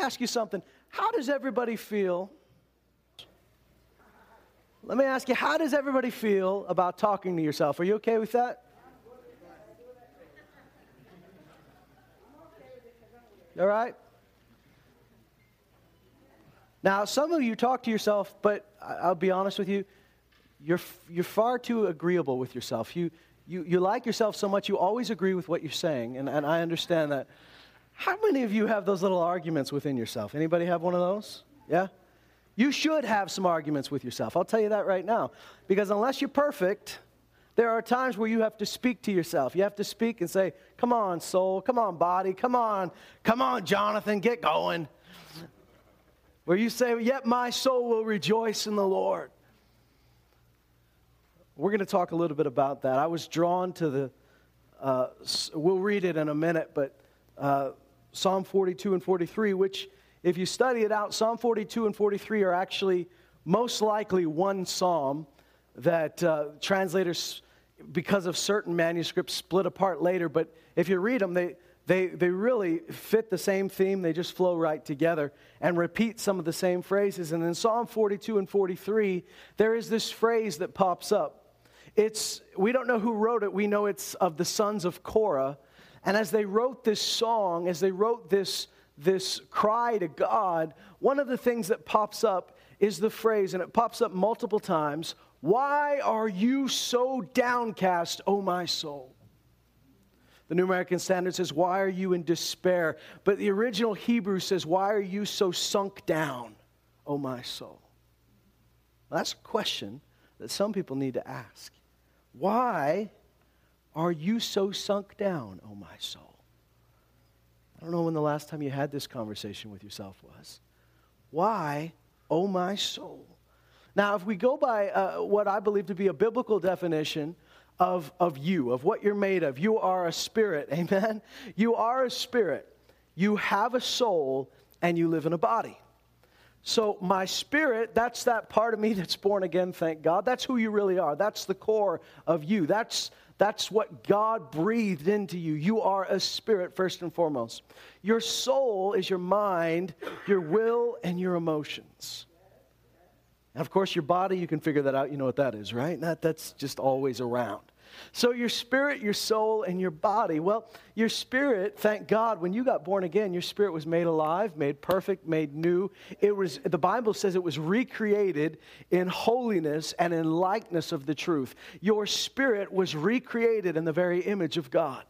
ask you something. How does everybody feel? Let me ask you, how does everybody feel about talking to yourself? Are you okay with that? All right? Now, some of you talk to yourself, but I'll be honest with you, you're, you're far too agreeable with yourself. You, you, you like yourself so much, you always agree with what you're saying, and, and I understand that. How many of you have those little arguments within yourself? Anybody have one of those? Yeah? You should have some arguments with yourself. I'll tell you that right now. Because unless you're perfect, there are times where you have to speak to yourself. You have to speak and say, Come on, soul. Come on, body. Come on. Come on, Jonathan. Get going. Where you say, Yet my soul will rejoice in the Lord. We're going to talk a little bit about that. I was drawn to the, uh, we'll read it in a minute, but uh, Psalm 42 and 43, which, if you study it out, Psalm 42 and 43 are actually most likely one psalm that uh, translators, because of certain manuscripts, split apart later. But if you read them, they, they, they really fit the same theme. They just flow right together and repeat some of the same phrases. And in Psalm 42 and 43, there is this phrase that pops up. It's, we don't know who wrote it. We know it's of the sons of Korah. And as they wrote this song, as they wrote this, this cry to God, one of the things that pops up is the phrase, and it pops up multiple times Why are you so downcast, O my soul? The New American Standard says, Why are you in despair? But the original Hebrew says, Why are you so sunk down, O my soul? Well, that's a question that some people need to ask. Why are you so sunk down, O oh my soul? I don't know when the last time you had this conversation with yourself was. Why, O oh my soul? Now, if we go by uh, what I believe to be a biblical definition of, of you, of what you're made of, you are a spirit, amen? You are a spirit. You have a soul, and you live in a body. So, my spirit, that's that part of me that's born again, thank God. That's who you really are. That's the core of you. That's, that's what God breathed into you. You are a spirit, first and foremost. Your soul is your mind, your will, and your emotions. And of course, your body, you can figure that out. You know what that is, right? That, that's just always around. So, your spirit, your soul, and your body. Well, your spirit, thank God, when you got born again, your spirit was made alive, made perfect, made new. It was, the Bible says it was recreated in holiness and in likeness of the truth. Your spirit was recreated in the very image of God.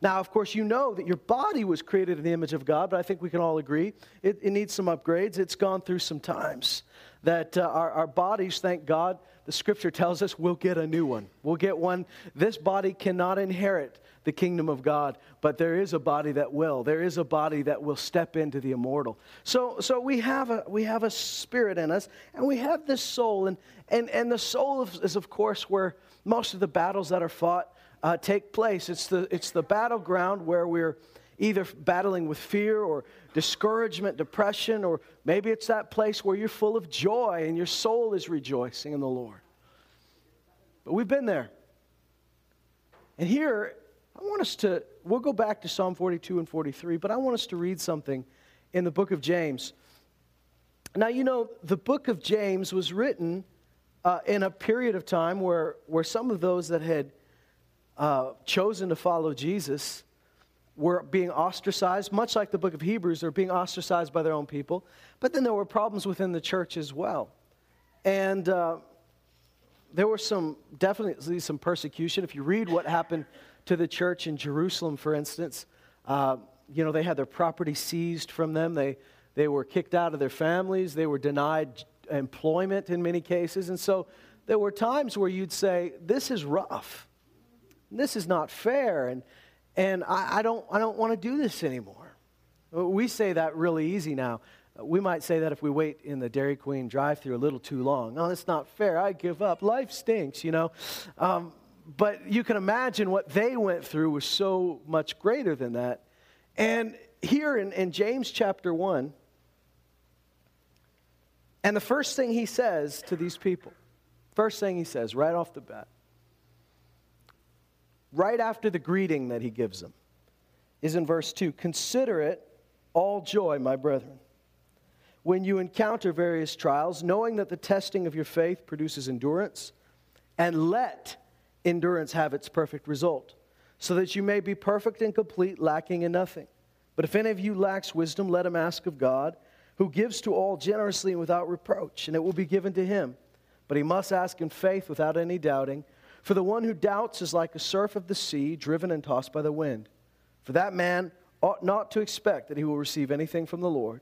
Now, of course, you know that your body was created in the image of God, but I think we can all agree it, it needs some upgrades. It's gone through some times. That uh, our, our bodies, thank God, the scripture tells us we'll get a new one. We'll get one. This body cannot inherit the kingdom of God, but there is a body that will. There is a body that will step into the immortal. So, so we, have a, we have a spirit in us, and we have this soul. And, and, and the soul is, of course, where most of the battles that are fought uh, take place. It's the, it's the battleground where we're either battling with fear or discouragement, depression, or maybe it's that place where you're full of joy and your soul is rejoicing in the Lord. But we've been there. And here, I want us to, we'll go back to Psalm 42 and 43, but I want us to read something in the book of James. Now, you know, the book of James was written uh, in a period of time where, where some of those that had uh, chosen to follow Jesus were being ostracized, much like the book of Hebrews, they're being ostracized by their own people. But then there were problems within the church as well. And uh, there was some, definitely some persecution. If you read what happened to the church in Jerusalem, for instance, uh, you know, they had their property seized from them. They, they were kicked out of their families. They were denied employment in many cases. And so there were times where you'd say, this is rough. This is not fair. And, and I, I don't, I don't want to do this anymore. We say that really easy now. We might say that if we wait in the Dairy Queen drive through a little too long. Oh, that's not fair. I give up. Life stinks, you know. Um, but you can imagine what they went through was so much greater than that. And here in, in James chapter 1, and the first thing he says to these people, first thing he says right off the bat, right after the greeting that he gives them is in verse 2 Consider it all joy, my brethren, when you encounter various trials, knowing that the testing of your faith produces endurance, and let endurance have its perfect result, so that you may be perfect and complete, lacking in nothing. But if any of you lacks wisdom, let him ask of God, who gives to all generously and without reproach, and it will be given to him. But he must ask in faith without any doubting. For the one who doubts is like a surf of the sea, driven and tossed by the wind. For that man ought not to expect that he will receive anything from the Lord,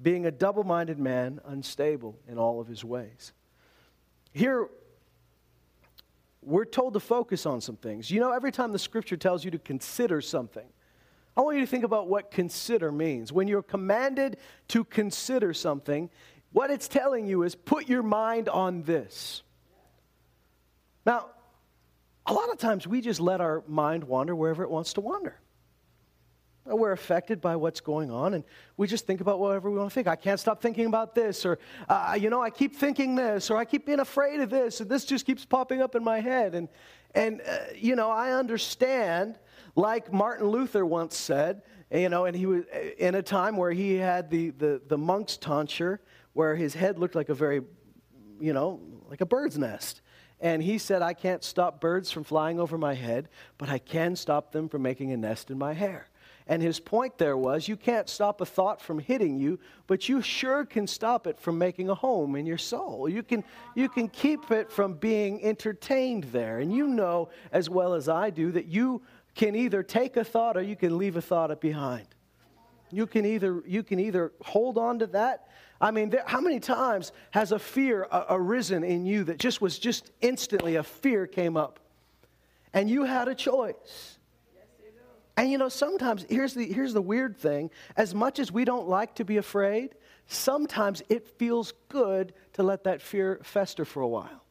being a double minded man, unstable in all of his ways. Here, we're told to focus on some things. You know, every time the scripture tells you to consider something, I want you to think about what consider means. When you're commanded to consider something, what it's telling you is put your mind on this. Now, a lot of times we just let our mind wander wherever it wants to wander. We're affected by what's going on, and we just think about whatever we want to think. I can't stop thinking about this, or, uh, you know, I keep thinking this, or I keep being afraid of this, and this just keeps popping up in my head. And, and uh, you know, I understand, like Martin Luther once said, you know, and he was uh, in a time where he had the, the, the monk's tonsure, where his head looked like a very, you know, like a bird's nest. And he said, I can't stop birds from flying over my head, but I can stop them from making a nest in my hair. And his point there was you can't stop a thought from hitting you, but you sure can stop it from making a home in your soul. You can, you can keep it from being entertained there. And you know as well as I do that you can either take a thought or you can leave a thought behind. You can either, you can either hold on to that. I mean, there, how many times has a fear arisen in you that just was just instantly a fear came up? And you had a choice. Yes, And you know, sometimes, here's the, here's the weird thing as much as we don't like to be afraid, sometimes it feels good to let that fear fester for a while.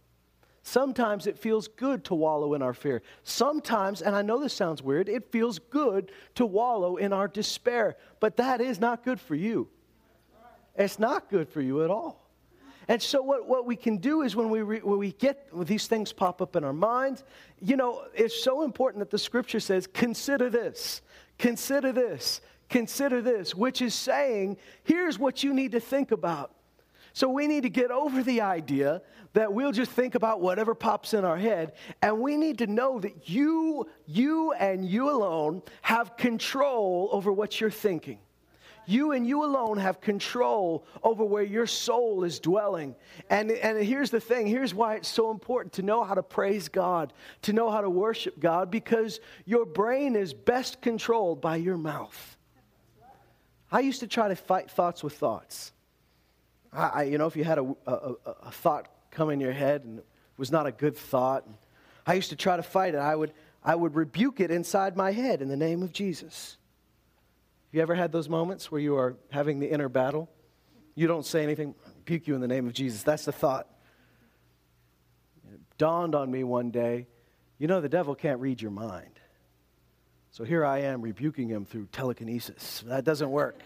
Sometimes it feels good to wallow in our fear. Sometimes, and I know this sounds weird, it feels good to wallow in our despair. But that is not good for you. It's not good for you at all. And so, what, what we can do is when we, re, when we get when these things pop up in our minds, you know, it's so important that the scripture says, consider this, consider this, consider this, which is saying, here's what you need to think about. So, we need to get over the idea that we'll just think about whatever pops in our head, and we need to know that you, you and you alone have control over what you're thinking. You and you alone have control over where your soul is dwelling. And, and here's the thing here's why it's so important to know how to praise God, to know how to worship God, because your brain is best controlled by your mouth. I used to try to fight thoughts with thoughts. I, I you know, if you had a, a, a thought come in your head and it was not a good thought, I used to try to fight it. I would, I would rebuke it inside my head in the name of Jesus. Have you ever had those moments where you are having the inner battle? You don't say anything, rebuke you in the name of Jesus. That's the thought. It dawned on me one day you know, the devil can't read your mind. So here I am rebuking him through telekinesis. That doesn't work.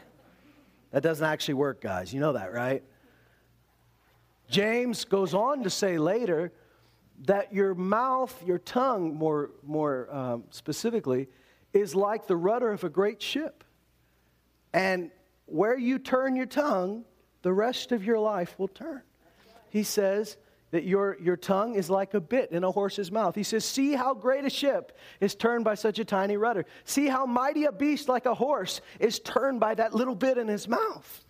That doesn't actually work, guys. You know that, right? James goes on to say later that your mouth, your tongue, more, more um, specifically, is like the rudder of a great ship. And where you turn your tongue, the rest of your life will turn. He says that your, your tongue is like a bit in a horse's mouth. He says, See how great a ship is turned by such a tiny rudder. See how mighty a beast like a horse is turned by that little bit in his mouth.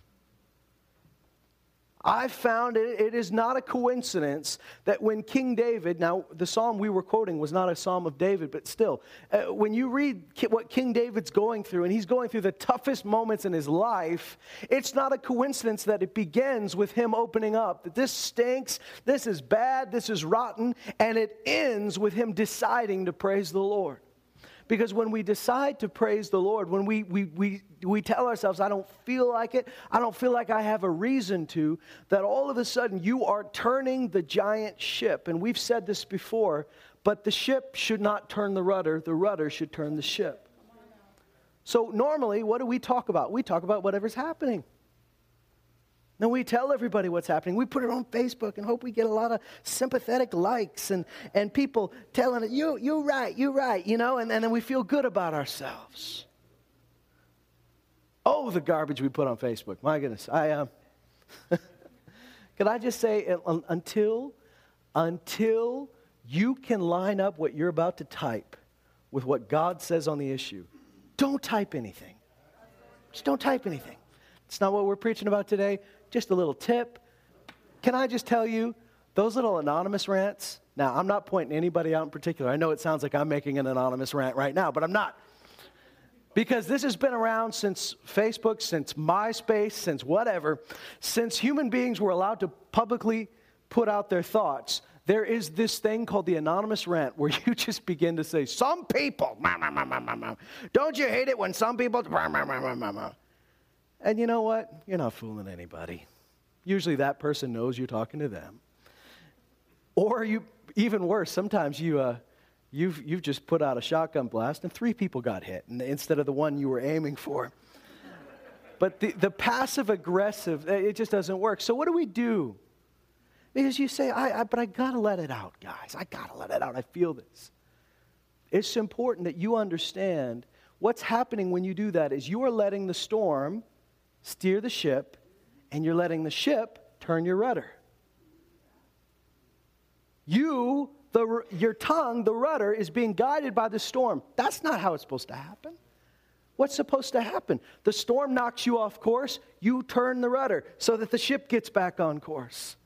I found it, it is not a coincidence that when King David, now the psalm we were quoting was not a psalm of David, but still, uh, when you read what King David's going through, and he's going through the toughest moments in his life, it's not a coincidence that it begins with him opening up that this stinks, this is bad, this is rotten, and it ends with him deciding to praise the Lord. Because when we decide to praise the Lord, when we, we, we, we tell ourselves, I don't feel like it, I don't feel like I have a reason to, that all of a sudden you are turning the giant ship. And we've said this before, but the ship should not turn the rudder, the rudder should turn the ship. So normally, what do we talk about? We talk about whatever's happening. Then we tell everybody what's happening. We put it on Facebook and hope we get a lot of sympathetic likes and, and people telling it, you, you're right, you're right, you know, and, and then we feel good about ourselves. Oh, the garbage we put on Facebook. My goodness. I um, can I just say until until you can line up what you're about to type with what God says on the issue, don't type anything. Just don't type anything. It's not what we're preaching about today. Just a little tip. Can I just tell you, those little anonymous rants, now I'm not pointing anybody out in particular. I know it sounds like I'm making an anonymous rant right now, but I'm not. Because this has been around since Facebook, since MySpace, since whatever, since human beings were allowed to publicly put out their thoughts. There is this thing called the anonymous rant where you just begin to say, Some people, don't you hate it when some people, and you know what? You're not fooling anybody. Usually that person knows you're talking to them. Or you, even worse, sometimes you, uh, you've, you've just put out a shotgun blast and three people got hit instead of the one you were aiming for. But the, the passive aggressive, it just doesn't work. So what do we do? Because you say, I, I, but I got to let it out, guys. I got to let it out. I feel this. It's important that you understand what's happening when you do that is you are letting the storm steer the ship and you're letting the ship turn your rudder. You, the, your tongue, the rudder, is being guided by the storm. That's not how it's supposed to happen. What's supposed to happen? The storm knocks you off course, you turn the rudder so that the ship gets back on course.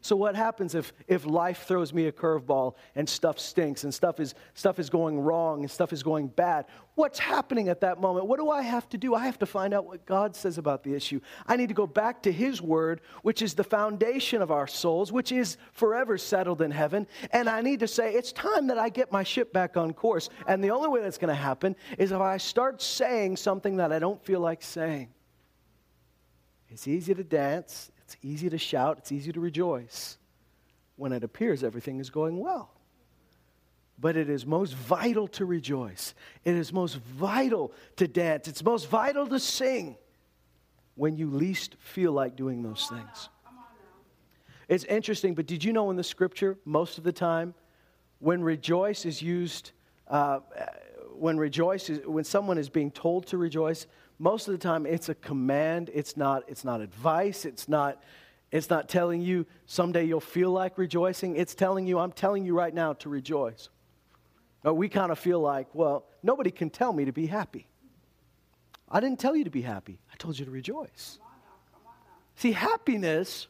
So what happens if, if life throws me a curveball and stuff stinks and stuff is, stuff is going wrong and stuff is going bad? What's happening at that moment? What do I have to do? I have to find out what God says about the issue. I need to go back to His Word, which is the foundation of our souls, which is forever settled in heaven. And I need to say, it's time that I get my ship back on course. And the only way that's going to happen is if I start saying something that I don't feel like saying. It's easy to dance, it's easy to shout, it's easy to rejoice when it appears everything is going well. But it is most vital to rejoice. It is most vital to dance. It's most vital to sing when you least feel like doing those things. It's interesting, but did you know in the scripture, most of the time, when rejoice is used, uh, when rejoice is, when someone is being told to rejoice, most of the time it's a command. It's not it's not advice. It's not it's not telling you someday you'll feel like rejoicing. It's telling you i'm telling you right now to rejoice. But we kind of feel like well nobody can tell me to be happy. I didn't tell you to be happy. I told you to rejoice. See happiness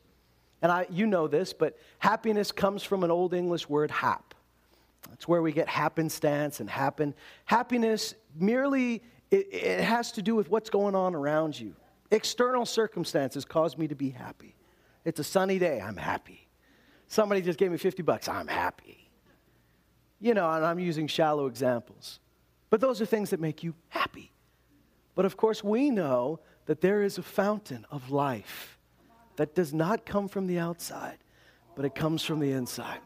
and I, you know this but happiness comes from an old english word hap. That's where we get happenstance and happen. Happiness merely it, it has to do with what's going on around you. External circumstances cause me to be happy. It's a sunny day, I'm happy. Somebody just gave me 50 bucks, I'm happy. You know, and I'm using shallow examples. But those are things that make you happy. But of course, we know that there is a fountain of life that does not come from the outside, but it comes from the inside.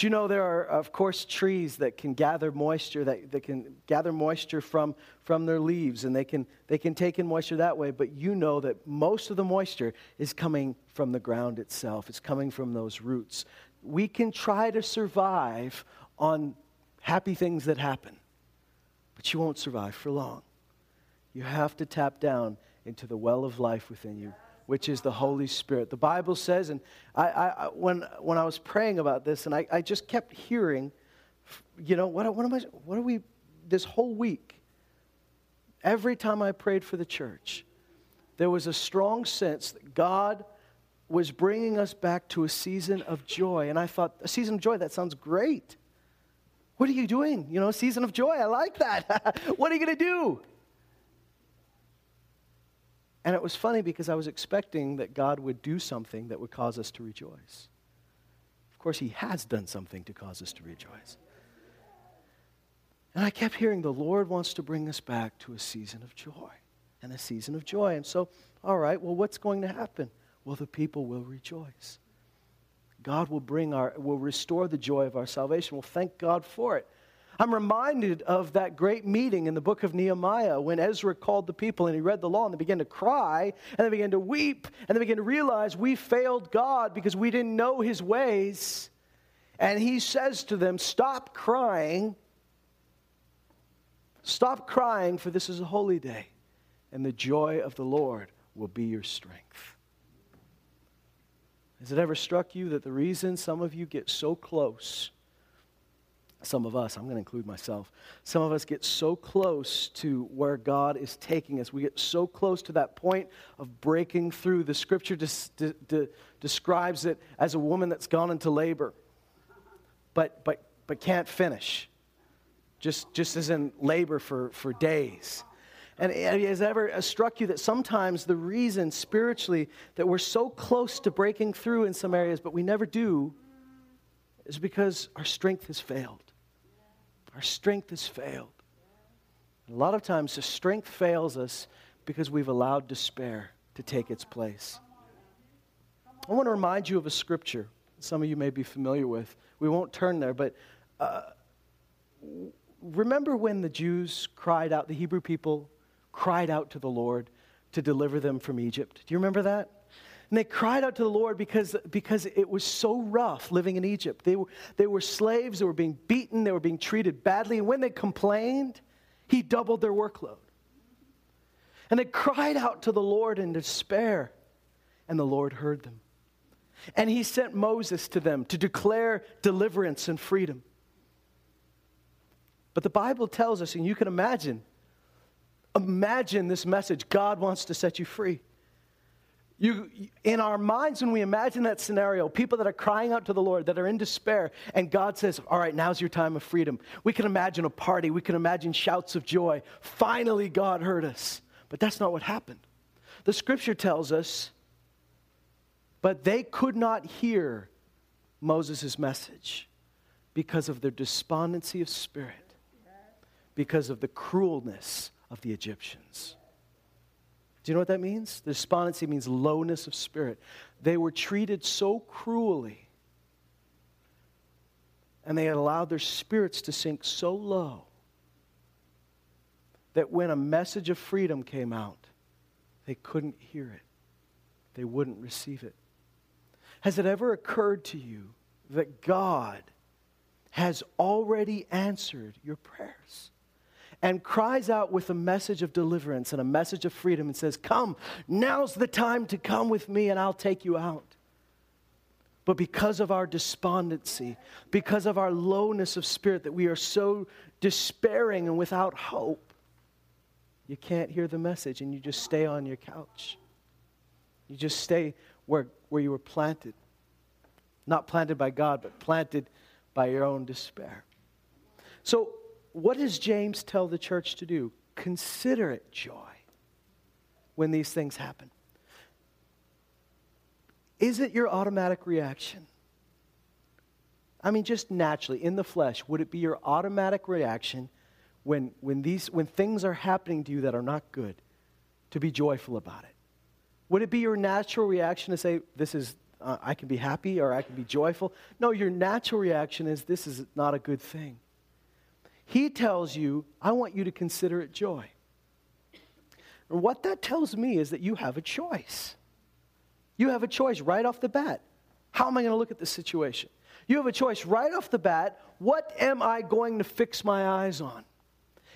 Do you know there are, of course, trees that can gather moisture, that, that can gather moisture from, from their leaves, and they can, they can take in moisture that way, but you know that most of the moisture is coming from the ground itself, it's coming from those roots. We can try to survive on happy things that happen, but you won't survive for long. You have to tap down into the well of life within you which is the Holy Spirit. The Bible says, and I, I, when, when I was praying about this, and I, I just kept hearing, you know, what, what am I, what are we, this whole week, every time I prayed for the church, there was a strong sense that God was bringing us back to a season of joy. And I thought, a season of joy, that sounds great. What are you doing? You know, season of joy. I like that. what are you going to do? And it was funny because I was expecting that God would do something that would cause us to rejoice. Of course, He has done something to cause us to rejoice. And I kept hearing the Lord wants to bring us back to a season of joy and a season of joy. And so, all right, well, what's going to happen? Well, the people will rejoice. God will bring our, will restore the joy of our salvation. We'll thank God for it. I'm reminded of that great meeting in the book of Nehemiah when Ezra called the people and he read the law and they began to cry and they began to weep and they began to realize we failed God because we didn't know his ways. And he says to them, Stop crying. Stop crying, for this is a holy day. and the joy of the Lord will be your strength. Has it ever struck you that the reason some of you get so close, some of us, I'm going to include myself, some of us get so close to where God is taking us, we get so close to that point of breaking through. The scripture des- de- describes it as a woman that's gone into labor, but, but, but can't finish, just, just as in labor for, for days. And has ever uh, struck you that sometimes the reason spiritually that we're so close to breaking through in some areas, but we never do, is because our strength has failed. Our strength has failed. A lot of times, the strength fails us because we've allowed despair to take its place. I want to remind you of a scripture some of you may be familiar with. We won't turn there, but uh, remember when the Jews cried out, the Hebrew people cried out to the Lord to deliver them from Egypt. Do you remember that? And they cried out to the Lord because, because it was so rough living in Egypt. They were, they were slaves, they were being beaten, they were being treated badly. And when they complained, He doubled their workload. And they cried out to the Lord in despair, and the Lord heard them. And He sent Moses to them to declare deliverance and freedom. But the Bible tells us, and you can imagine, imagine this message God wants to set you free. You, in our minds, when we imagine that scenario, people that are crying out to the Lord, that are in despair, and God says, All right, now's your time of freedom. We can imagine a party. We can imagine shouts of joy. Finally, God heard us. But that's not what happened. The scripture tells us, but they could not hear Moses' message because of their despondency of spirit, because of the cruelness of the Egyptians. You know what that means? The Despondency means lowness of spirit. They were treated so cruelly, and they had allowed their spirits to sink so low that when a message of freedom came out, they couldn't hear it, they wouldn't receive it. Has it ever occurred to you that God has already answered your prayers? And cries out with a message of deliverance and a message of freedom and says, Come, now's the time to come with me and I'll take you out. But because of our despondency, because of our lowness of spirit, that we are so despairing and without hope, you can't hear the message and you just stay on your couch. You just stay where, where you were planted. Not planted by God, but planted by your own despair. So, what does James tell the church to do? Consider it joy when these things happen. Is it your automatic reaction? I mean, just naturally, in the flesh, would it be your automatic reaction when, when, these, when things are happening to you that are not good to be joyful about it? Would it be your natural reaction to say, This is, uh, I can be happy or I can be joyful? No, your natural reaction is, This is not a good thing. He tells you, I want you to consider it joy. And what that tells me is that you have a choice. You have a choice right off the bat. How am I going to look at this situation? You have a choice right off the bat. What am I going to fix my eyes on?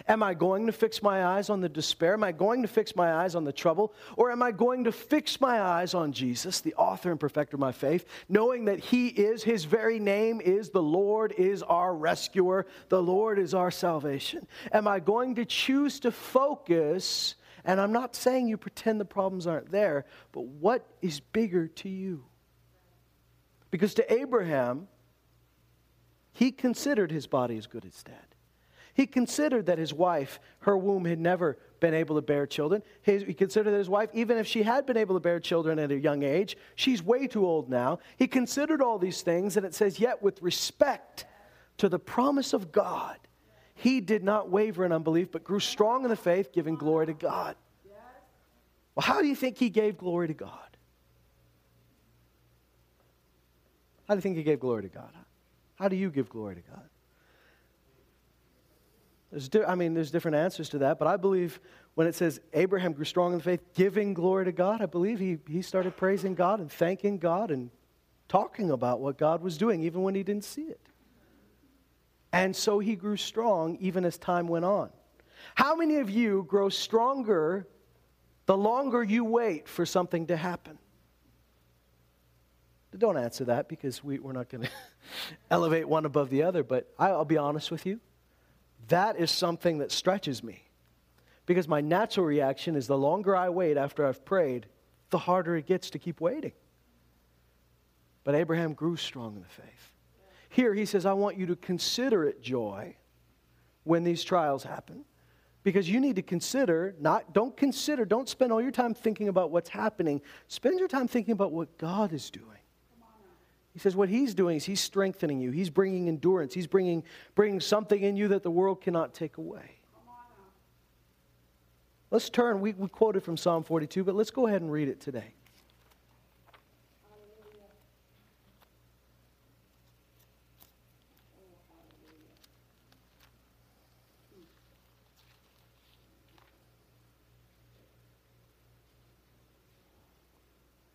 Am I going to fix my eyes on the despair? Am I going to fix my eyes on the trouble? Or am I going to fix my eyes on Jesus, the author and perfecter of my faith, knowing that He is, His very name is the Lord is our rescuer, the Lord is our salvation? Am I going to choose to focus? And I'm not saying you pretend the problems aren't there, but what is bigger to you? Because to Abraham, he considered his body as good as dead. He considered that his wife, her womb had never been able to bear children. He considered that his wife, even if she had been able to bear children at a young age, she's way too old now. He considered all these things, and it says, Yet with respect to the promise of God, he did not waver in unbelief, but grew strong in the faith, giving glory to God. Well, how do you think he gave glory to God? How do you think he gave glory to God? How do you give glory to God? There's di- I mean, there's different answers to that, but I believe when it says Abraham grew strong in the faith, giving glory to God, I believe he, he started praising God and thanking God and talking about what God was doing, even when he didn't see it. And so he grew strong even as time went on. How many of you grow stronger the longer you wait for something to happen. Don't answer that because we, we're not going to elevate one above the other, but I'll be honest with you. That is something that stretches me. Because my natural reaction is the longer I wait after I've prayed, the harder it gets to keep waiting. But Abraham grew strong in the faith. Here he says, I want you to consider it joy when these trials happen. Because you need to consider, not, don't consider, don't spend all your time thinking about what's happening. Spend your time thinking about what God is doing. He says what he's doing is he's strengthening you. He's bringing endurance. He's bringing, bringing something in you that the world cannot take away. Let's turn, we, we quoted from Psalm 42, but let's go ahead and read it today.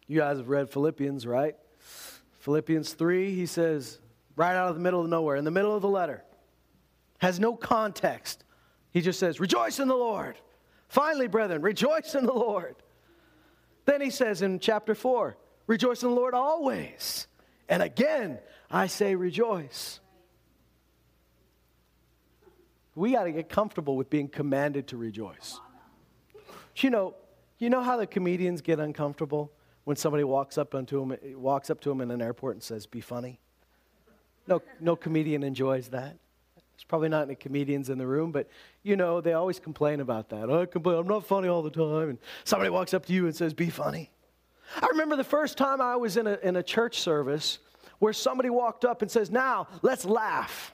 You guys have read Philippians, right? Philippians 3, he says, right out of the middle of nowhere, in the middle of the letter, has no context. He just says, Rejoice in the Lord. Finally, brethren, rejoice in the Lord. Then he says in chapter 4, Rejoice in the Lord always. And again, I say rejoice. We got to get comfortable with being commanded to rejoice. You know, you know how the comedians get uncomfortable? When somebody walks up onto him, eh, walks up to him in an airport and says, "Be funny." No, no comedian enjoys that. There's probably not any comedians in the room, but you know they always complain about that. I complain, I'm not funny all the time, and somebody walks up to you and says, "Be funny." I remember the first time I was in a, in a church service where somebody walked up and says, "Now let's laugh."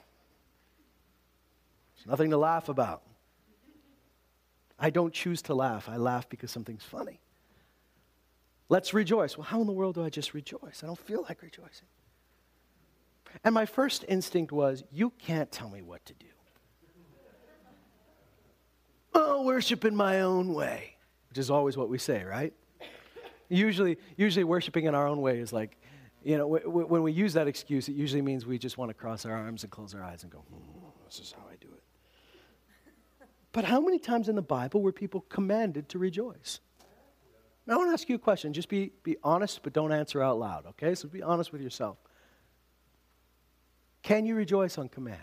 There's nothing to laugh about. I don't choose to laugh. I laugh because something's funny. Let's rejoice. Well, how in the world do I just rejoice? I don't feel like rejoicing. And my first instinct was, you can't tell me what to do. Oh, worship in my own way, which is always what we say, right? usually, usually worshiping in our own way is like, you know, w- w- when we use that excuse, it usually means we just want to cross our arms and close our eyes and go, hmm, this is how I do it. But how many times in the Bible were people commanded to rejoice? Now, I want to ask you a question. Just be, be honest, but don't answer out loud, okay? So be honest with yourself. Can you rejoice on command?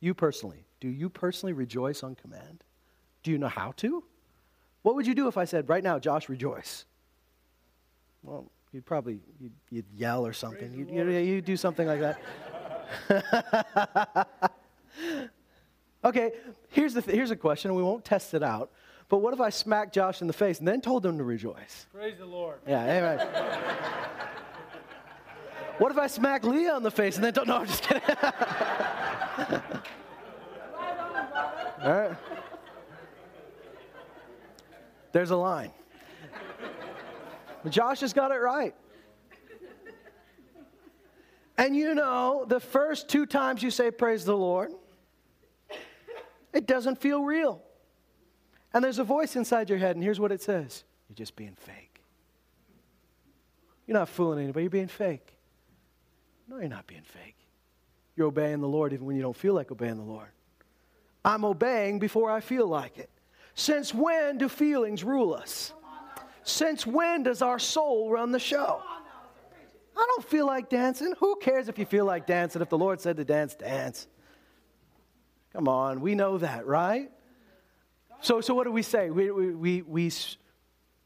You personally. Do you personally rejoice on command? Do you know how to? What would you do if I said, right now, Josh, rejoice? Well, you'd probably you'd, you'd yell or something. You'd, you'd, you'd do something like that. okay, here's, the th- here's a question, and we won't test it out. But what if I smacked Josh in the face and then told him to rejoice? Praise the Lord. Yeah, amen. what if I smack Leah in the face and then don't? no, I'm just kidding. All right. There's a line. But Josh has got it right. And you know, the first two times you say praise the Lord, it doesn't feel real. And there's a voice inside your head, and here's what it says You're just being fake. You're not fooling anybody, you're being fake. No, you're not being fake. You're obeying the Lord even when you don't feel like obeying the Lord. I'm obeying before I feel like it. Since when do feelings rule us? Since when does our soul run the show? I don't feel like dancing. Who cares if you feel like dancing? If the Lord said to dance, dance. Come on, we know that, right? So, so what do we say? We, we, we, we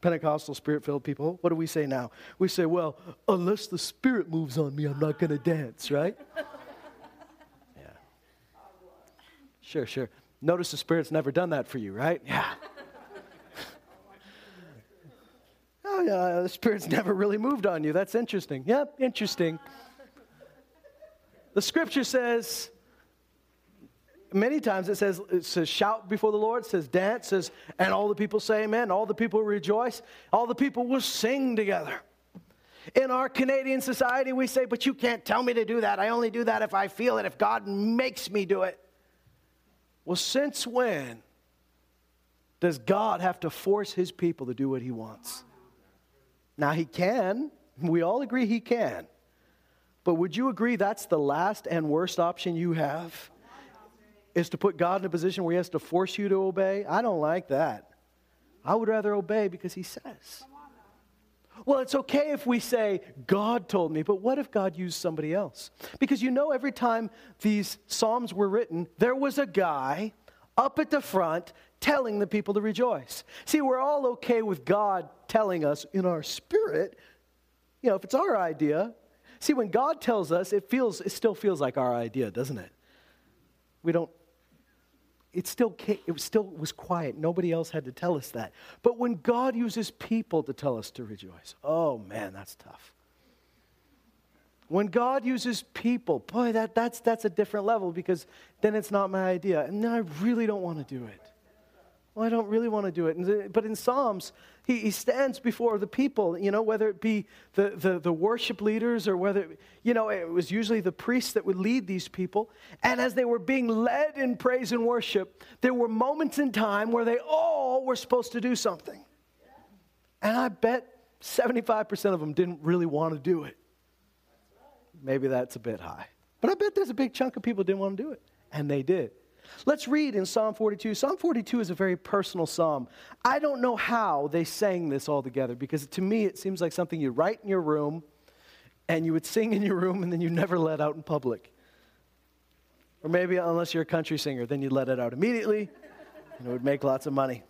Pentecostal spirit filled people, what do we say now? We say, well, unless the Spirit moves on me, I'm not going to dance, right? yeah. Sure, sure. Notice the Spirit's never done that for you, right? Yeah. oh, yeah, the Spirit's never really moved on you. That's interesting. Yep, interesting. The scripture says, many times it says, it says shout before the Lord, it says dance, it says, and all the people say amen, all the people rejoice, all the people will sing together. In our Canadian society, we say, but you can't tell me to do that. I only do that if I feel it, if God makes me do it. Well, since when does God have to force his people to do what he wants? Now, he can. We all agree he can. But would you agree that's the last and worst option you have? Is to put God in a position where He has to force you to obey. I don't like that. I would rather obey because he says. Well, it's okay if we say, God told me, but what if God used somebody else? Because you know, every time these Psalms were written, there was a guy up at the front telling the people to rejoice. See, we're all okay with God telling us in our spirit, you know, if it's our idea. See, when God tells us, it feels it still feels like our idea, doesn't it? We don't it still it was still was quiet. Nobody else had to tell us that. But when God uses people to tell us to rejoice, oh man, that's tough. When God uses people, boy, that, that's, that's a different level because then it's not my idea. And then I really don't want to do it. Well, I don't really want to do it. But in Psalms, he, he stands before the people, you know, whether it be the, the, the worship leaders or whether, you know, it was usually the priests that would lead these people. And as they were being led in praise and worship, there were moments in time where they all were supposed to do something. And I bet 75% of them didn't really want to do it. Maybe that's a bit high. But I bet there's a big chunk of people didn't want to do it. And they did. Let's read in Psalm 42. Psalm 42 is a very personal psalm. I don't know how they sang this all together because to me it seems like something you write in your room and you would sing in your room and then you never let out in public. Or maybe, unless you're a country singer, then you let it out immediately and it would make lots of money.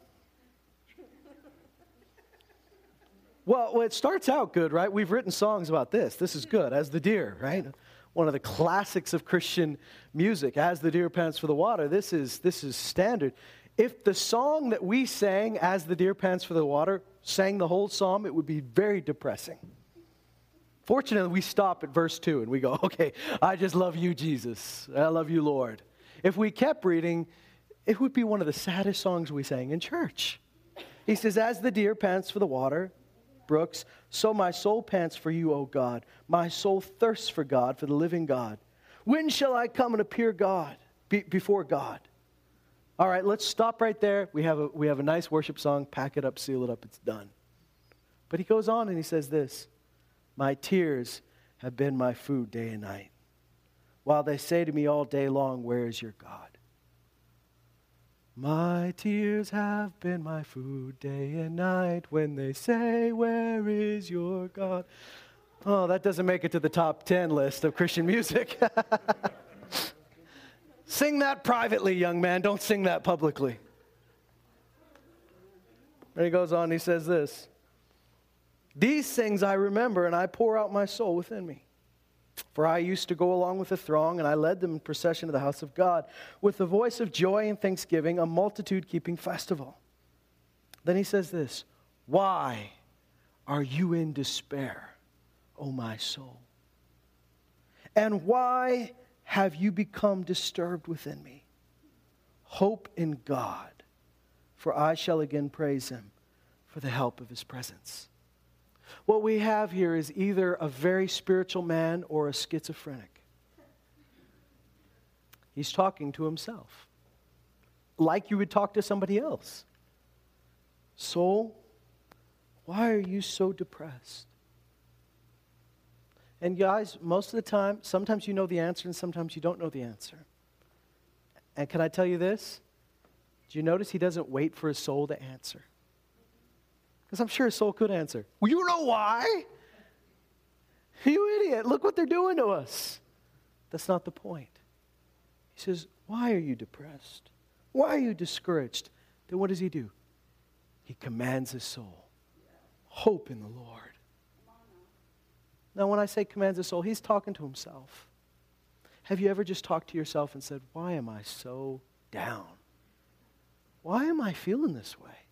Well, well, it starts out good, right? We've written songs about this. This is good, as the deer, right? One of the classics of Christian music, As the Deer Pants for the Water. This is, this is standard. If the song that we sang, As the Deer Pants for the Water, sang the whole psalm, it would be very depressing. Fortunately, we stop at verse 2 and we go, okay, I just love you, Jesus. I love you, Lord. If we kept reading, it would be one of the saddest songs we sang in church. He says, As the deer pants for the water, brooks, so my soul pants for you, O God. My soul thirsts for God, for the living God. When shall I come and appear God be, before God? All right, let's stop right there. We have, a, we have a nice worship song. Pack it up, seal it up, it's done. But he goes on and he says this My tears have been my food day and night, while they say to me all day long, Where is your God? My tears have been my food day and night when they say, Where is your God? Oh, that doesn't make it to the top 10 list of Christian music. sing that privately, young man. Don't sing that publicly. And he goes on, he says this These things I remember, and I pour out my soul within me. For I used to go along with the throng, and I led them in procession to the house of God, with the voice of joy and thanksgiving, a multitude keeping festival. Then he says this Why are you in despair, O my soul? And why have you become disturbed within me? Hope in God, for I shall again praise him for the help of his presence. What we have here is either a very spiritual man or a schizophrenic. He's talking to himself, like you would talk to somebody else. Soul, why are you so depressed? And guys, most of the time, sometimes you know the answer and sometimes you don't know the answer. And can I tell you this? Do you notice he doesn't wait for his soul to answer? Because I'm sure his soul could answer. Well, you know why? You idiot. Look what they're doing to us. That's not the point. He says, Why are you depressed? Why are you discouraged? Then what does he do? He commands his soul. Hope in the Lord. Now, when I say commands his soul, he's talking to himself. Have you ever just talked to yourself and said, Why am I so down? Why am I feeling this way?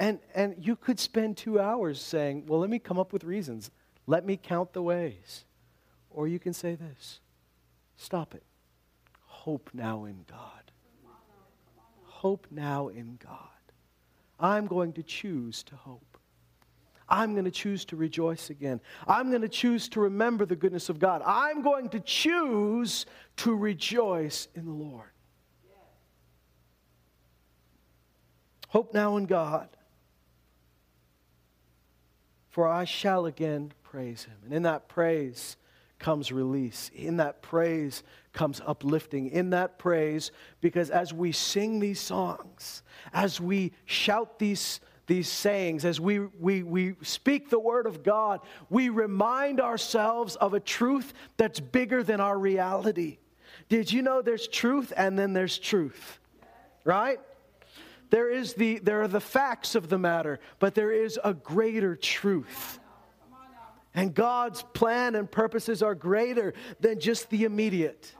And, and you could spend two hours saying, well, let me come up with reasons. Let me count the ways. Or you can say this stop it. Hope now in God. Hope now in God. I'm going to choose to hope. I'm going to choose to rejoice again. I'm going to choose to remember the goodness of God. I'm going to choose to rejoice in the Lord. Hope now in God for I shall again praise him. And in that praise comes release. In that praise comes uplifting. In that praise, because as we sing these songs, as we shout these, these sayings, as we, we, we speak the word of God, we remind ourselves of a truth that's bigger than our reality. Did you know there's truth and then there's truth? Right? There, is the, there are the facts of the matter, but there is a greater truth. And God's plan and purposes are greater than just the immediate.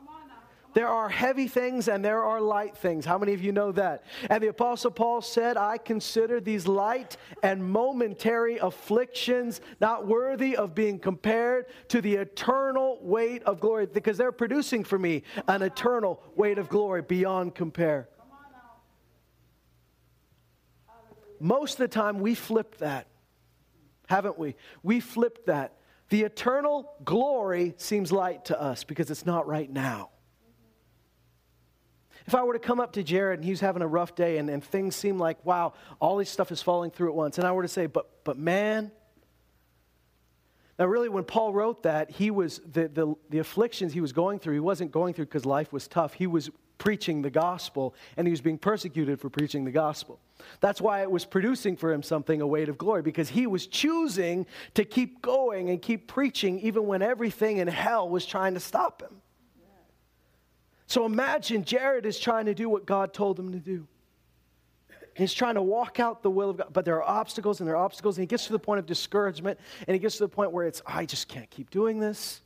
There are heavy things and there are light things. How many of you know that? And the Apostle Paul said, I consider these light and momentary afflictions not worthy of being compared to the eternal weight of glory, because they're producing for me an eternal weight of glory beyond compare. Most of the time, we flip that haven't we? We flip that. The eternal glory seems light to us because it's not right now. If I were to come up to Jared and he's having a rough day and, and things seem like, wow, all this stuff is falling through at once, and I were to say, but, but man, now, really, when Paul wrote that, he was the, the, the afflictions he was going through, he wasn't going through because life was tough. He was preaching the gospel, and he was being persecuted for preaching the gospel. That's why it was producing for him something, a weight of glory, because he was choosing to keep going and keep preaching even when everything in hell was trying to stop him. So imagine Jared is trying to do what God told him to do. He's trying to walk out the will of God, but there are obstacles and there are obstacles, and he gets to the point of discouragement, and he gets to the point where it's, I just can't keep doing this.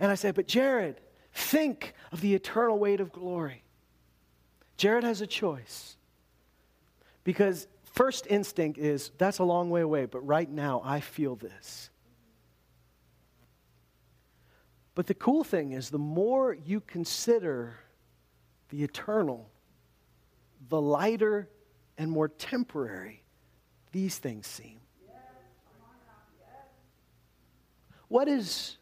And I say, But Jared, think of the eternal weight of glory. Jared has a choice. Because first instinct is, that's a long way away, but right now I feel this. But the cool thing is, the more you consider the eternal, the lighter and more temporary these things seem. What is,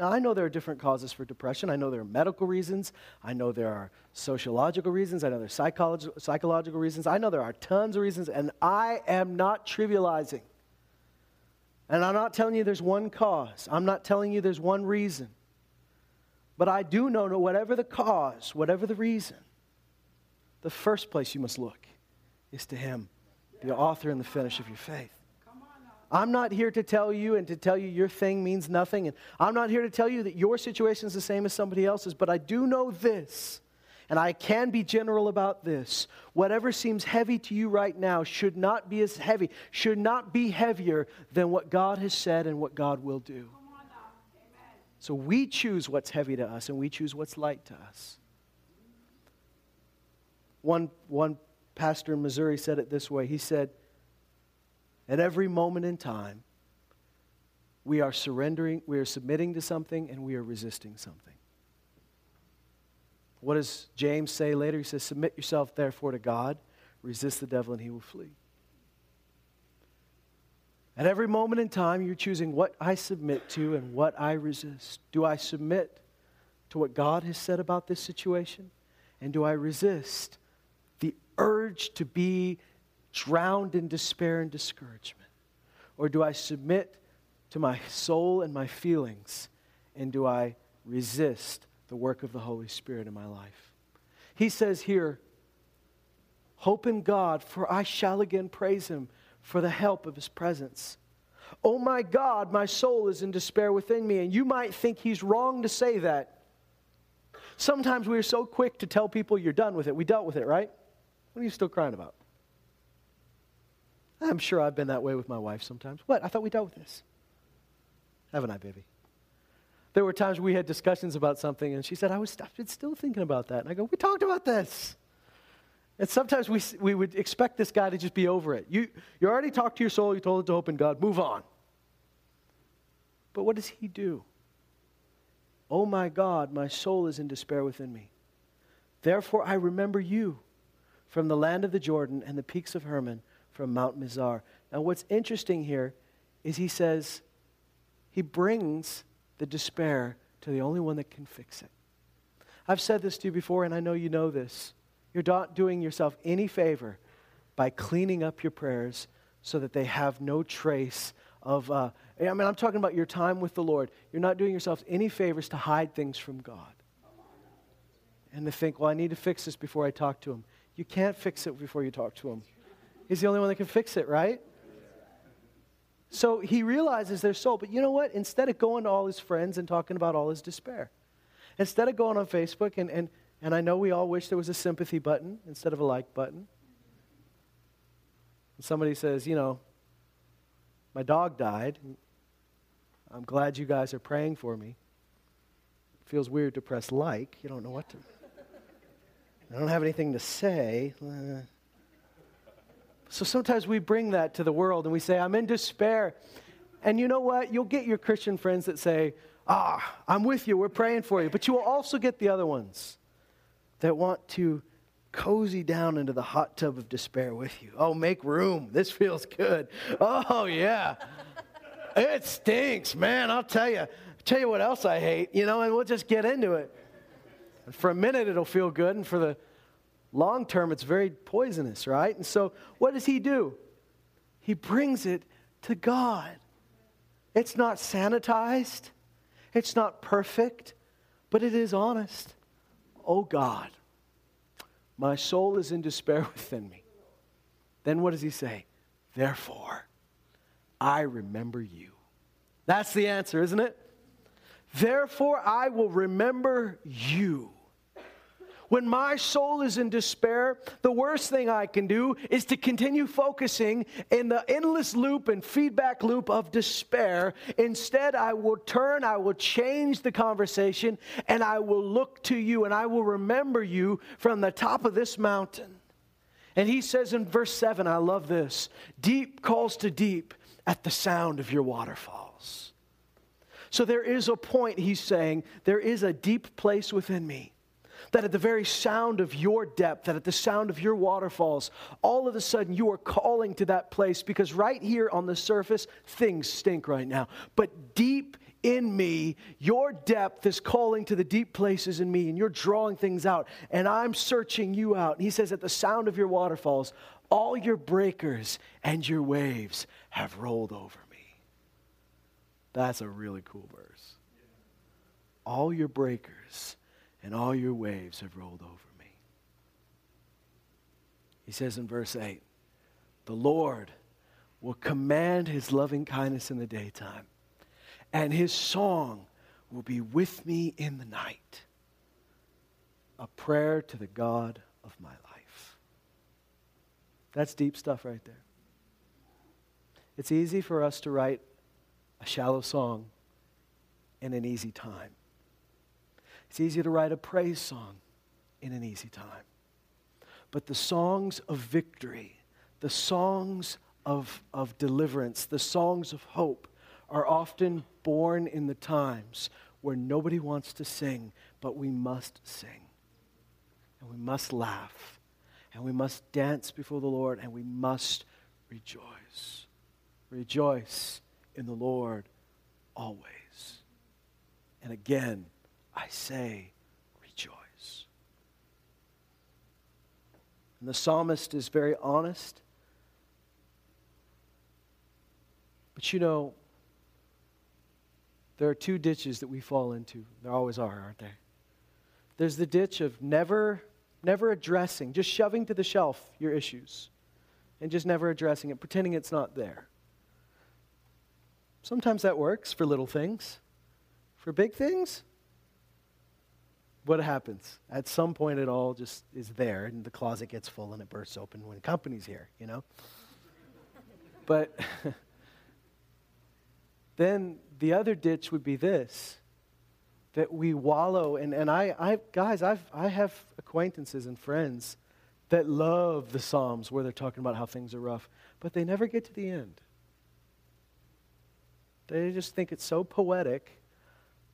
now I know there are different causes for depression. I know there are medical reasons. I know there are sociological reasons. I know there are psychological, psychological reasons. I know there are tons of reasons, and I am not trivializing. And I'm not telling you there's one cause, I'm not telling you there's one reason. But I do know that whatever the cause, whatever the reason, the first place you must look is to Him, the author and the finish of your faith. I'm not here to tell you and to tell you your thing means nothing. And I'm not here to tell you that your situation is the same as somebody else's, but I do know this, and I can be general about this. Whatever seems heavy to you right now should not be as heavy, should not be heavier than what God has said and what God will do. So we choose what's heavy to us and we choose what's light to us. One, one pastor in Missouri said it this way. He said, At every moment in time, we are surrendering, we are submitting to something, and we are resisting something. What does James say later? He says, Submit yourself therefore to God, resist the devil, and he will flee. At every moment in time, you're choosing what I submit to and what I resist. Do I submit to what God has said about this situation? And do I resist the urge to be drowned in despair and discouragement? Or do I submit to my soul and my feelings? And do I resist the work of the Holy Spirit in my life? He says here, Hope in God, for I shall again praise him for the help of his presence. Oh my God, my soul is in despair within me. And you might think he's wrong to say that. Sometimes we are so quick to tell people you're done with it. We dealt with it, right? What are you still crying about? I'm sure I've been that way with my wife sometimes. What? I thought we dealt with this. Haven't I, baby? There were times we had discussions about something, and she said, I was still thinking about that. And I go, We talked about this. And sometimes we, we would expect this guy to just be over it. You, you already talked to your soul, you told it to open God, move on. But what does he do? Oh my God, my soul is in despair within me. Therefore, I remember you from the land of the Jordan and the peaks of Hermon from Mount Mizar. Now, what's interesting here is he says he brings the despair to the only one that can fix it. I've said this to you before, and I know you know this. You're not doing yourself any favor by cleaning up your prayers so that they have no trace of uh, I mean, I'm talking about your time with the Lord. You're not doing yourself any favors to hide things from God. And to think, well, I need to fix this before I talk to him. You can't fix it before you talk to him. He's the only one that can fix it, right? So he realizes their soul. But you know what? Instead of going to all his friends and talking about all his despair, instead of going on Facebook, and, and, and I know we all wish there was a sympathy button instead of a like button. somebody says, you know, my dog died. I'm glad you guys are praying for me. It feels weird to press like. You don't know what to. I don't have anything to say. So sometimes we bring that to the world and we say, I'm in despair. And you know what? You'll get your Christian friends that say, Ah, I'm with you, we're praying for you. But you will also get the other ones that want to cozy down into the hot tub of despair with you. Oh, make room. This feels good. Oh, yeah. it stinks, man. I'll tell you. I'll tell you what else I hate, you know, and we'll just get into it. And for a minute, it'll feel good, and for the long term, it's very poisonous, right? And so, what does he do? He brings it to God. It's not sanitized, it's not perfect, but it is honest. Oh God, my soul is in despair within me. Then what does he say? Therefore, I remember you. That's the answer, isn't it? Therefore, I will remember you. When my soul is in despair, the worst thing I can do is to continue focusing in the endless loop and feedback loop of despair. Instead, I will turn, I will change the conversation, and I will look to you and I will remember you from the top of this mountain. And he says in verse 7, I love this deep calls to deep at the sound of your waterfalls. So there is a point, he's saying, there is a deep place within me that at the very sound of your depth, that at the sound of your waterfalls, all of a sudden you are calling to that place because right here on the surface, things stink right now. But deep in me, your depth is calling to the deep places in me, and you're drawing things out, and I'm searching you out. And he says, At the sound of your waterfalls, all your breakers and your waves have rolled over me. That's a really cool verse. All your breakers and all your waves have rolled over me. He says in verse 8, the Lord will command his loving kindness in the daytime, and his song will be with me in the night. A prayer to the God of my life. That's deep stuff right there. It's easy for us to write a shallow song in an easy time. It's easy to write a praise song in an easy time. But the songs of victory, the songs of, of deliverance, the songs of hope are often born in the times where nobody wants to sing, but we must sing. And we must laugh. And we must dance before the Lord. And we must rejoice. Rejoice in the Lord always. And again, I say, rejoice. And the psalmist is very honest. But you know, there are two ditches that we fall into. There always are, aren't there? There's the ditch of never, never addressing, just shoving to the shelf your issues and just never addressing it, pretending it's not there. Sometimes that works for little things. For big things, what happens? At some point, it all just is there, and the closet gets full and it bursts open when company's here, you know? but then the other ditch would be this that we wallow, and, and I, I, guys, I've, I have acquaintances and friends that love the Psalms where they're talking about how things are rough, but they never get to the end. They just think it's so poetic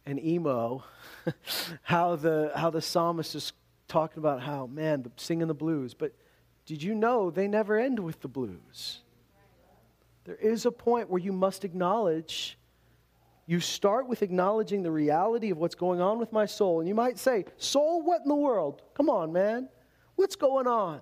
and emo, how the how the psalmist is talking about how man singing the blues. But did you know they never end with the blues? There is a point where you must acknowledge. You start with acknowledging the reality of what's going on with my soul. And you might say, Soul, what in the world? Come on, man. What's going on?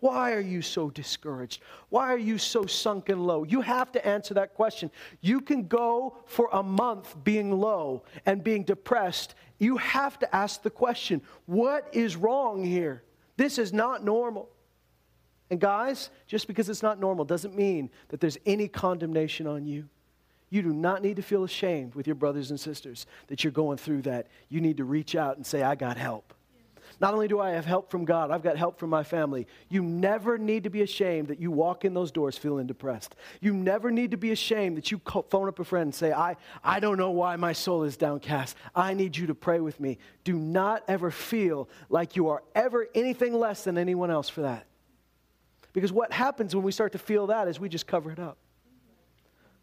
Why are you so discouraged? Why are you so sunken low? You have to answer that question. You can go for a month being low and being depressed. You have to ask the question what is wrong here? This is not normal. And guys, just because it's not normal doesn't mean that there's any condemnation on you. You do not need to feel ashamed with your brothers and sisters that you're going through that. You need to reach out and say, I got help. Not only do I have help from God, I've got help from my family. You never need to be ashamed that you walk in those doors feeling depressed. You never need to be ashamed that you phone up a friend and say, I, I don't know why my soul is downcast. I need you to pray with me. Do not ever feel like you are ever anything less than anyone else for that. Because what happens when we start to feel that is we just cover it up.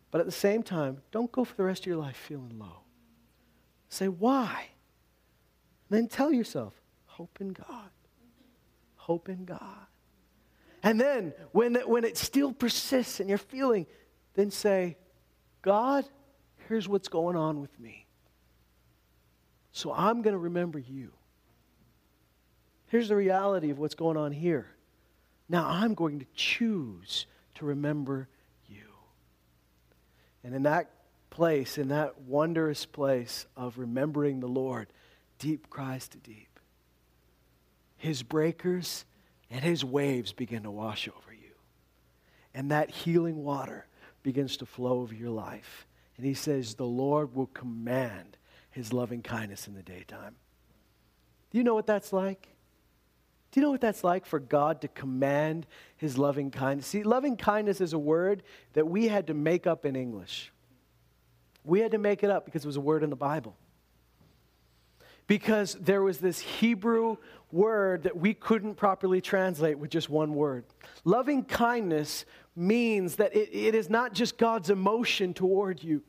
But at the same time, don't go for the rest of your life feeling low. Say, why? And then tell yourself, Hope in God. Hope in God. And then when it, when it still persists and you're feeling, then say, God, here's what's going on with me. So I'm going to remember you. Here's the reality of what's going on here. Now I'm going to choose to remember you. And in that place, in that wondrous place of remembering the Lord, deep cries to deep his breakers and his waves begin to wash over you. And that healing water begins to flow over your life. And he says, The Lord will command his loving kindness in the daytime. Do you know what that's like? Do you know what that's like for God to command his loving kindness? See, loving kindness is a word that we had to make up in English. We had to make it up because it was a word in the Bible because there was this Hebrew word that we couldn't properly translate with just one word. Loving kindness means that it, it is not just God's emotion toward you.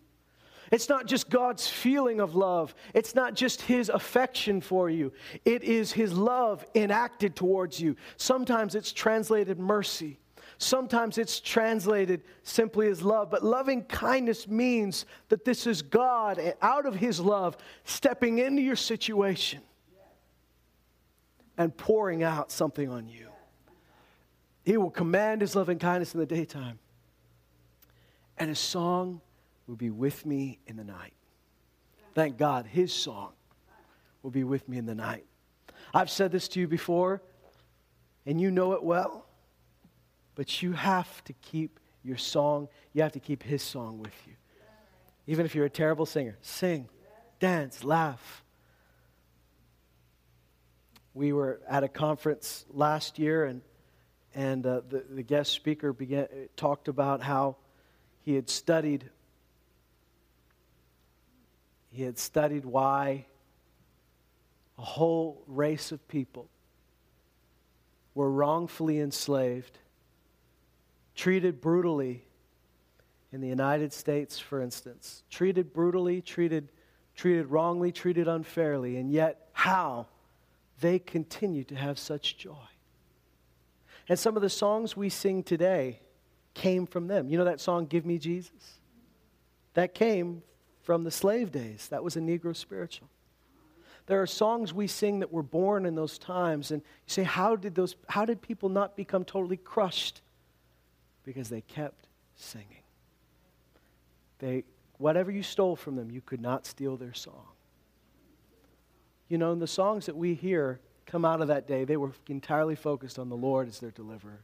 It's not just God's feeling of love. It's not just His affection for you. It is His love enacted towards you. Sometimes it's translated mercy. Sometimes it's translated simply as love, but loving kindness means that this is God out of His love stepping into your situation and pouring out something on you. He will command His loving kindness in the daytime, and His song will be with me in the night. Thank God, His song will be with me in the night. I've said this to you before, and you know it well. But you have to keep your song, you have to keep his song with you. Even if you're a terrible singer, sing, dance, laugh. We were at a conference last year, and, and uh, the, the guest speaker began, talked about how he had studied he had studied why a whole race of people were wrongfully enslaved treated brutally in the United States, for instance, treated brutally, treated, treated wrongly, treated unfairly, and yet how they continue to have such joy. And some of the songs we sing today came from them. You know that song, Give Me Jesus? That came from the slave days. That was a Negro spiritual. There are songs we sing that were born in those times, and you say, how did, those, how did people not become totally crushed because they kept singing. They, whatever you stole from them, you could not steal their song. You know, the songs that we hear come out of that day, they were entirely focused on the Lord as their deliverer.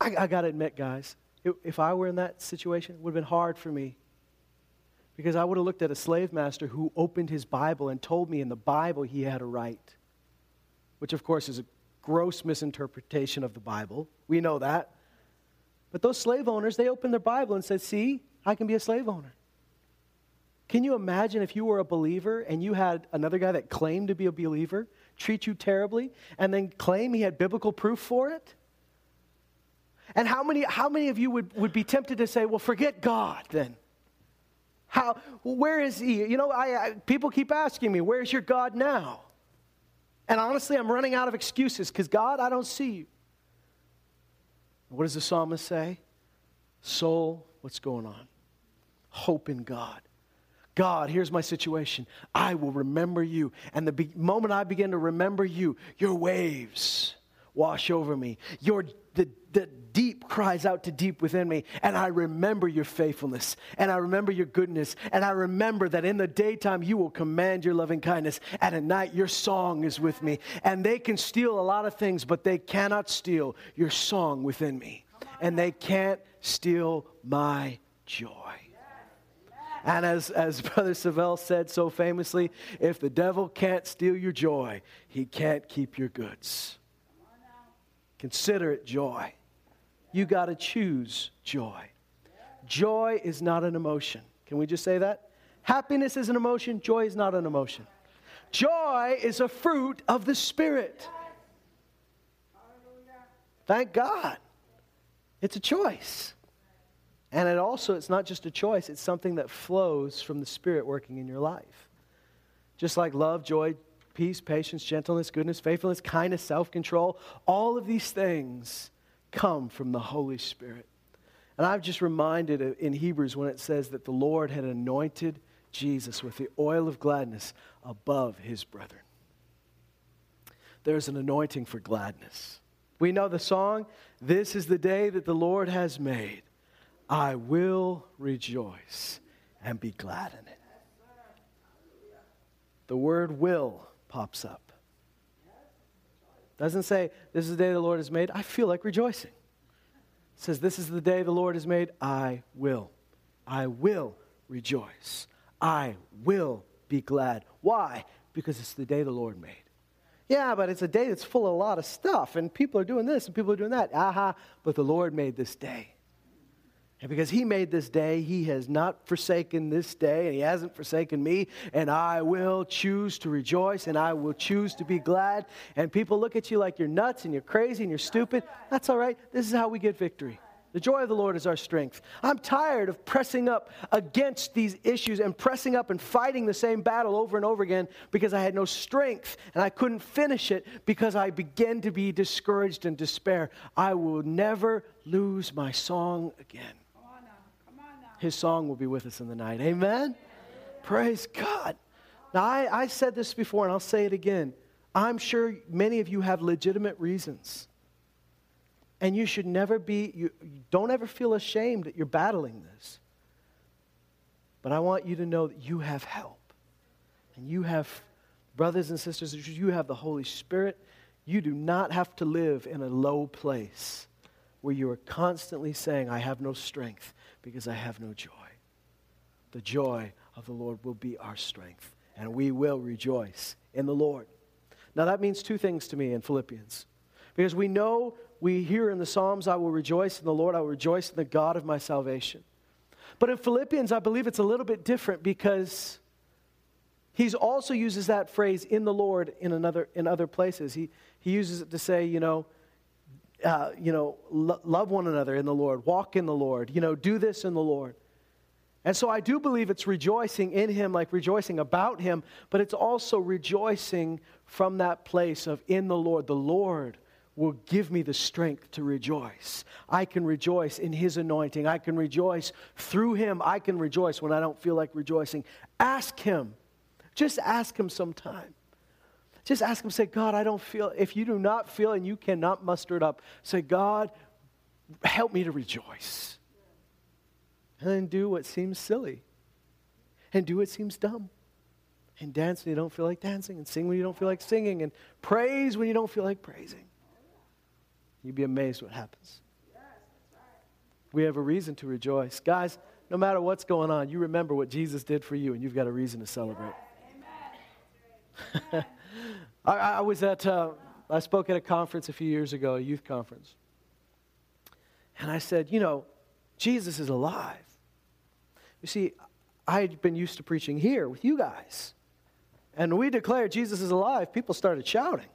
I, I got to admit, guys, if I were in that situation, it would have been hard for me. Because I would have looked at a slave master who opened his Bible and told me in the Bible he had a right, which, of course, is a gross misinterpretation of the Bible. We know that. But those slave owners, they opened their Bible and said, See, I can be a slave owner. Can you imagine if you were a believer and you had another guy that claimed to be a believer treat you terribly and then claim he had biblical proof for it? And how many, how many of you would, would be tempted to say, well, forget God then? How, where is he? You know, I, I, people keep asking me, where's your God now? And honestly, I'm running out of excuses because God, I don't see you. What does the psalmist say? Soul, what's going on? Hope in God. God, here's my situation. I will remember you. And the be- moment I begin to remember you, your waves wash over me. Your, the, the deep cries out to deep within me, and I remember your faithfulness, and I remember your goodness, and I remember that in the daytime you will command your loving kindness, and at night your song is with me. And they can steal a lot of things, but they cannot steal your song within me. And they can't steal my joy. And as, as Brother Savelle said so famously, if the devil can't steal your joy, he can't keep your goods. Consider it joy. You got to choose joy. Joy is not an emotion. Can we just say that? Happiness is an emotion, joy is not an emotion. Joy is a fruit of the Spirit. Thank God. It's a choice. And it also, it's not just a choice, it's something that flows from the Spirit working in your life. Just like love, joy, peace, patience, gentleness, goodness, faithfulness, kindness, self control, all of these things come from the Holy Spirit. And I've just reminded in Hebrews when it says that the Lord had anointed Jesus with the oil of gladness above his brethren. There's an anointing for gladness. We know the song, This is the day that the Lord has made. I will rejoice and be glad in it. The word will pops up. Doesn't say, This is the day the Lord has made. I feel like rejoicing. It says, This is the day the Lord has made. I will. I will rejoice. I will be glad. Why? Because it's the day the Lord made. Yeah, but it's a day that's full of a lot of stuff, and people are doing this and people are doing that. Aha, but the Lord made this day. And because he made this day, he has not forsaken this day, and he hasn't forsaken me. And I will choose to rejoice, and I will choose to be glad. And people look at you like you're nuts and you're crazy and you're stupid. That's all right. This is how we get victory. The joy of the Lord is our strength. I'm tired of pressing up against these issues and pressing up and fighting the same battle over and over again because I had no strength and I couldn't finish it because I began to be discouraged and despair. I will never lose my song again his song will be with us in the night. Amen? Praise God. Now, I, I said this before and I'll say it again. I'm sure many of you have legitimate reasons. And you should never be, you, don't ever feel ashamed that you're battling this. But I want you to know that you have help. And you have brothers and sisters, you have the Holy Spirit. You do not have to live in a low place where you are constantly saying, I have no strength because I have no joy. The joy of the Lord will be our strength, and we will rejoice in the Lord. Now, that means two things to me in Philippians. Because we know, we hear in the Psalms, I will rejoice in the Lord, I will rejoice in the God of my salvation. But in Philippians, I believe it's a little bit different because he also uses that phrase in the Lord in, another, in other places. He, he uses it to say, you know, uh, you know, lo- love one another in the Lord, walk in the Lord, you know, do this in the Lord. And so I do believe it's rejoicing in Him, like rejoicing about Him, but it's also rejoicing from that place of in the Lord. The Lord will give me the strength to rejoice. I can rejoice in His anointing. I can rejoice through Him. I can rejoice when I don't feel like rejoicing. Ask Him. Just ask Him sometime. Just ask Him, say, God, I don't feel, if you do not feel and you cannot muster it up, say, God, help me to rejoice. And then do what seems silly and do what seems dumb. And dance when you don't feel like dancing, and sing when you don't feel like singing, and praise when you don't feel like praising. You'd be amazed what happens. We have a reason to rejoice. Guys, no matter what's going on, you remember what Jesus did for you, and you've got a reason to celebrate. I, I was at, uh, I spoke at a conference a few years ago, a youth conference. And I said, you know, Jesus is alive. You see, I had been used to preaching here with you guys. And we declared Jesus is alive, people started shouting.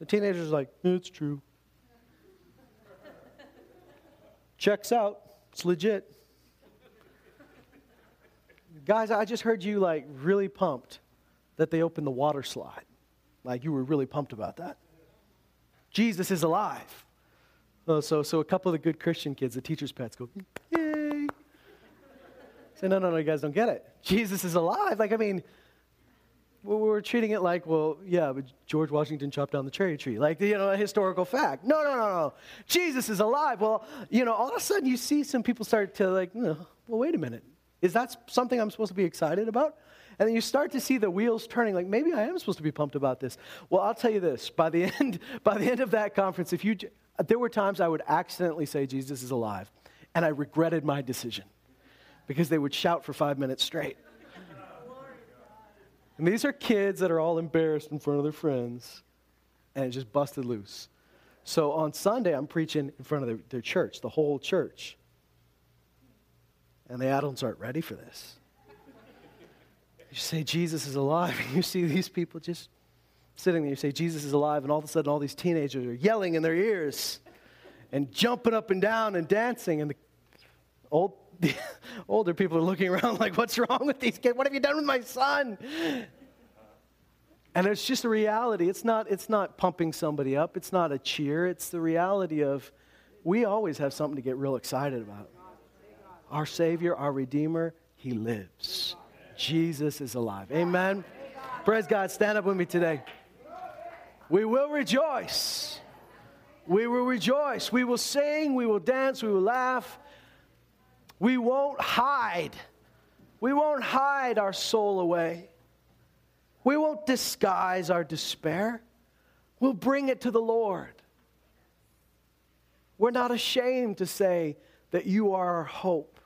The teenagers like, it's true. Checks out. It's legit. Guys, I just heard you like really pumped that they opened the water slide. Like you were really pumped about that. Jesus is alive. Oh, so, so a couple of the good Christian kids, the teacher's pets, go, yay. Say, no, no, no, you guys don't get it. Jesus is alive. Like, I mean, we're treating it like, well, yeah, but George Washington chopped down the cherry tree, like you know, a historical fact. No, no, no, no. Jesus is alive. Well, you know, all of a sudden you see some people start to like, well, wait a minute, is that something I'm supposed to be excited about? And then you start to see the wheels turning, like maybe I am supposed to be pumped about this. Well, I'll tell you this: by the end, by the end of that conference, if you, there were times I would accidentally say Jesus is alive, and I regretted my decision because they would shout for five minutes straight. And these are kids that are all embarrassed in front of their friends, and it just busted loose. So on Sunday, I'm preaching in front of their, their church, the whole church. And the adults aren't ready for this. You say, Jesus is alive, and you see these people just sitting there. You say, Jesus is alive, and all of a sudden, all these teenagers are yelling in their ears and jumping up and down and dancing. And the old, the older people are looking around like, What's wrong with these kids? What have you done with my son? And it's just a reality. It's not, it's not pumping somebody up, it's not a cheer. It's the reality of we always have something to get real excited about. Our Savior, our Redeemer, He lives. Jesus is alive. Amen. Praise God. Stand up with me today. We will rejoice. We will rejoice. We will sing. We will dance. We will laugh. We won't hide. We won't hide our soul away. We won't disguise our despair. We'll bring it to the Lord. We're not ashamed to say that you are our hope.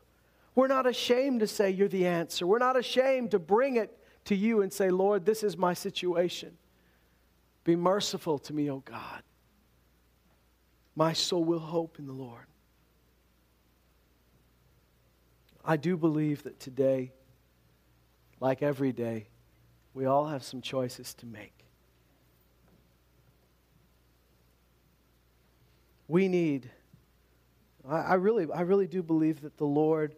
We're not ashamed to say you're the answer. We're not ashamed to bring it to you and say, Lord, this is my situation. Be merciful to me, O God. My soul will hope in the Lord. I do believe that today, like every day, we all have some choices to make. We need, I, I really, I really do believe that the Lord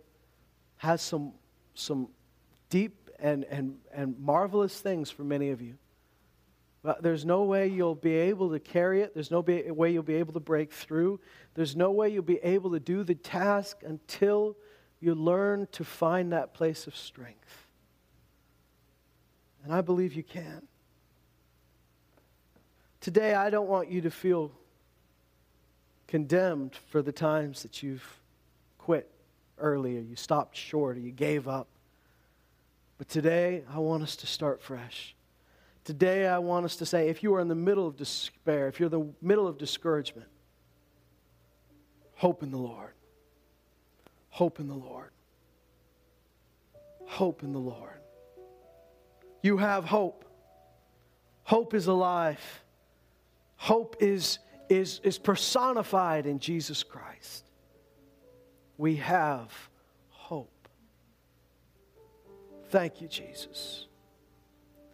has some, some deep and, and, and marvelous things for many of you. But there's no way you'll be able to carry it. There's no be, way you'll be able to break through. There's no way you'll be able to do the task until you learn to find that place of strength. And I believe you can. Today, I don't want you to feel condemned for the times that you've quit early, or you stopped short, or you gave up. But today, I want us to start fresh. Today, I want us to say if you are in the middle of despair, if you're in the middle of discouragement, hope in the Lord. Hope in the Lord. Hope in the Lord. You have hope. Hope is alive. Hope is, is, is personified in Jesus Christ we have hope. Thank you, Jesus.